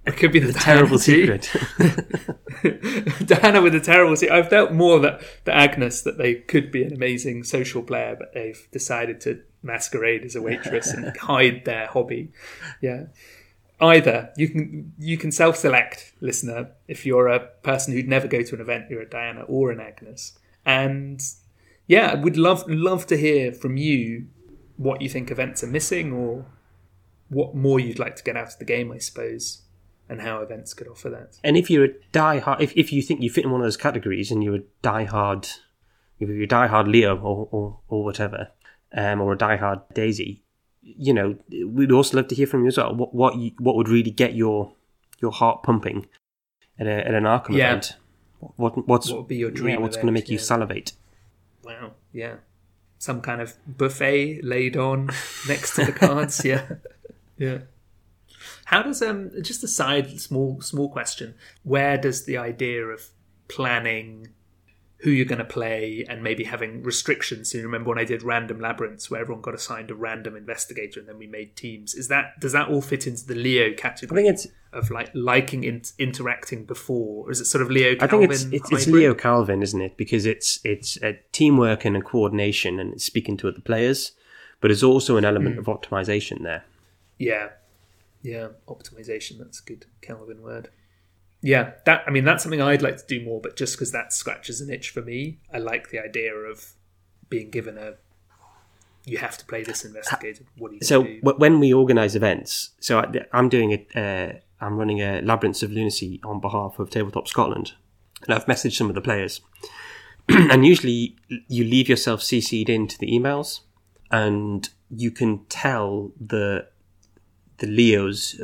it could be the, Terrible Diana too. secret. *laughs* Diana with the terrible secret. I've felt more that the Agnes that they could be an amazing social player, but they've decided to masquerade as a waitress and *laughs* hide their hobby. Yeah. Either you can you can self-select, listener, if you're a person who'd never go to an event, you're a Diana or an Agnes. And yeah, we'd love love to hear from you what you think events are missing or what more you'd like to get out of the game, I suppose, and how events could offer that. and if you're a die-hard, if, if you think you fit in one of those categories and you're a die-hard, if you're a die-hard Leo or, or, or whatever, um, or a die-hard Daisy, you know, we'd also love to hear from you as well. What what you, what would really get your your heart pumping at, a, at an Arkham Yeah. event? What what's What would be your dream yeah, what's going to make you salivate? Wow, yeah. Some kind of buffet laid on *laughs* next to the cards, yeah. *laughs* Yeah. How does um just a side small small question, where does the idea of planning who you're going to play and maybe having restrictions. So you remember when I did random labyrinths where everyone got assigned a random investigator and then we made teams. Is that does that all fit into the Leo category? I think it's of like liking in, interacting before? Or is it sort of Leo? Calvin I think it's it's, it's? Leo Calvin, isn't it? Because it's it's a teamwork and a coordination, and speaking to other players, but there's also an element Hmm. of optimization there. Yeah, yeah, optimization. That's a good Calvin word. Yeah, that I mean that's something I'd like to do more, but just because that scratches an itch for me, I like the idea of being given a. You have to play this investigator. What do you So do? when we organise events, so I, I'm doing a, uh, I'm running a Labyrinths of Lunacy on behalf of Tabletop Scotland, and I've messaged some of the players, *clears throat* and usually you leave yourself CC'd into the emails, and you can tell the the Leos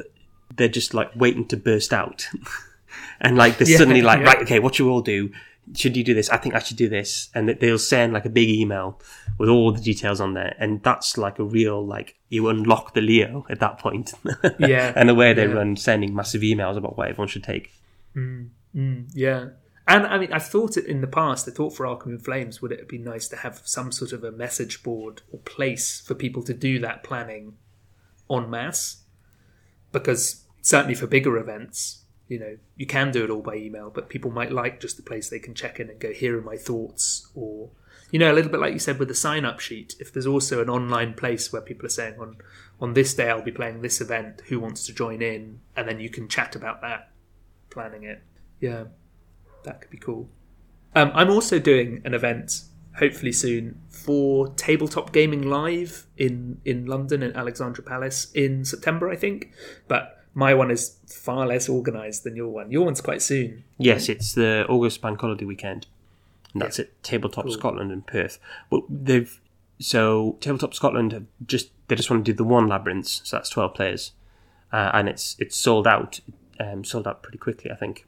they're just like waiting to burst out, *laughs* and like they're Yeah, suddenly like, yeah. right, okay, what you all do? Should you do this? I think I should do this, and they'll send like a big email with all the details on there, and that's like a real like you unlock the Leo at that point. *laughs* Yeah, and the way they yeah. run sending massive emails about what everyone should take. Mm, mm, yeah. And I mean, I thought it in the past, I thought for Arkham in Flames, would it be nice to have some sort of a message board or place for people to do that planning en masse? Because certainly for bigger events, you know, you can do it all by email, but people might like just a place they can check in and go, here are my thoughts. Or, you know, a little bit like you said with the sign up sheet. If there's also an online place where people are saying, on, on this day, I'll be playing this event, who wants to join in? And then you can chat about that, planning it. Yeah that could be cool. Um, I'm also doing an event, hopefully soon, for Tabletop Gaming Live in in London in Alexandra Palace in September, I think. But my one is far less organised than your one. Your one's quite soon. Yes, it's the August Bank Holiday weekend, and that's at Tabletop Cool. Scotland in Perth. But they've so Tabletop Scotland have just they just want to do the one labyrinths, so that's twelve players, uh, and it's it's sold out, um, sold out pretty quickly, I think.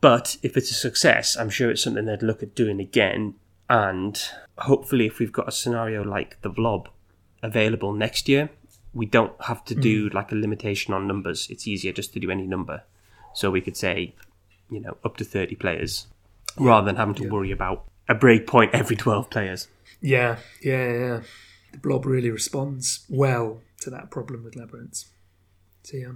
But if it's a success, I'm sure it's something they'd look at doing again. And hopefully, if we've got a scenario like the Blob available next year, we don't have to do like a limitation on numbers. It's easier just to do any number. So we could say, you know, up to 30 players rather than having to worry about a break point every 12 players. Yeah, yeah, yeah. The blob really responds well to that problem with labyrinths. So yeah,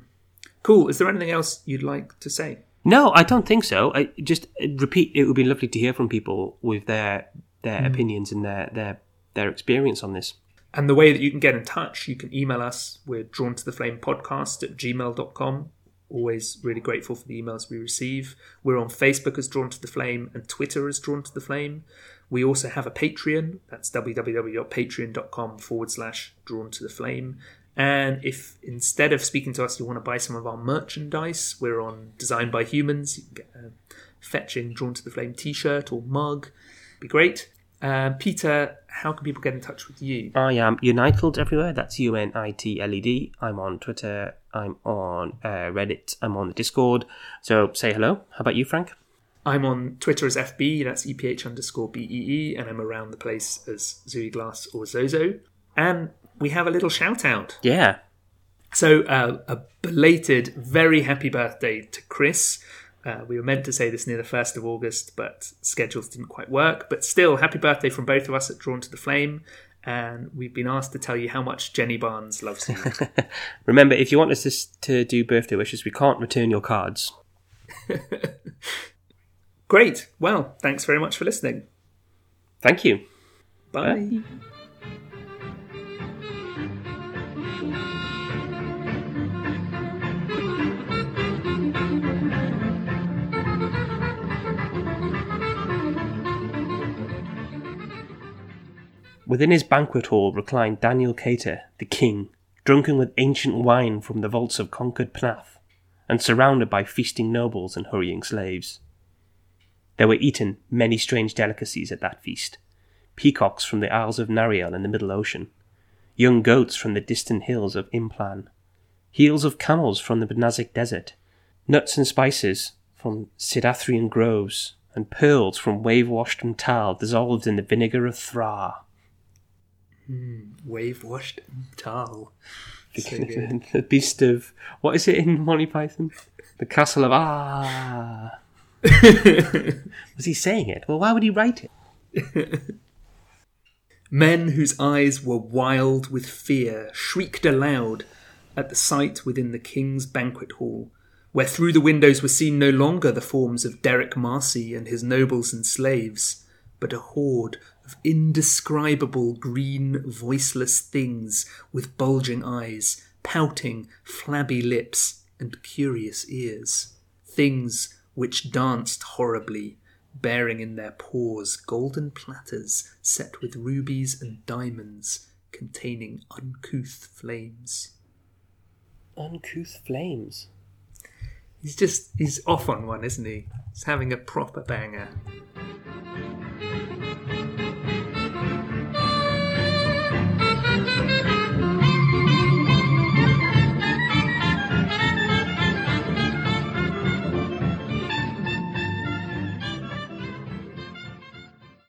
cool. Is there anything else you'd like to say? No, I don't think so. I just uh, repeat. It would be lovely to hear from people with their their opinions and their their their experience on this. And the way that you can get in touch, you can email us. We're drawn to the flame podcast at gmail.com. Always really grateful for the emails we receive. We're on Facebook as Drawn to the Flame and Twitter as Drawn to the Flame. We also have a Patreon. That's www.patreon.com forward slash Drawn to the Flame. And if instead of speaking to us, you want to buy some of our merchandise, we're on Design by Humans. You can get a fetching Drawn to the Flame t shirt or mug. Be great. Uh, Peter, how can people get in touch with you? I am Unitled everywhere. That's U N I T L E D. I'm on Twitter. I'm on uh, Reddit. I'm on the Discord. So say hello. How about you, Frank? I'm on Twitter as FB, that's EPH underscore BEE, and I'm around the place as Zooey Glass or Zozo. And we have a little shout out. Yeah. So, uh, a belated, very happy birthday to Chris. Uh, we were meant to say this near the 1st of August, but schedules didn't quite work. But still, happy birthday from both of us at Drawn to the Flame. And we've been asked to tell you how much Jenny Barnes loves you. *laughs* Remember, if you want us to, to do birthday wishes, we can't return your cards. *laughs* Great. Well, thanks very much for listening. Thank you. Bye. Within his banquet hall reclined Daniel Cater, the king, drunken with ancient wine from the vaults of conquered Pnath, and surrounded by feasting nobles and hurrying slaves. There were eaten many strange delicacies at that feast peacocks from the Isles of Nariel in the Middle Ocean, young goats from the distant hills of Implan, heels of camels from the Bnazic Desert, nuts and spices from Sydathrian groves, and pearls from wave washed Tal dissolved in the vinegar of Thraa. Wave washed Tal. *laughs* the beast of what is it in Monty Python? The castle of ah. *laughs* Was he saying it? Well, why would he write it? *laughs* Men whose eyes were wild with fear shrieked aloud at the sight within the king's banquet hall, where through the windows were seen no longer the forms of Derek Marcy and his nobles and slaves, but a horde of indescribable green, voiceless things with bulging eyes, pouting, flabby lips, and curious ears. Things which danced horribly, bearing in their paws golden platters set with rubies and diamonds containing uncouth flames. Uncouth flames. He's just, he's off on one, isn't he? He's having a proper banger.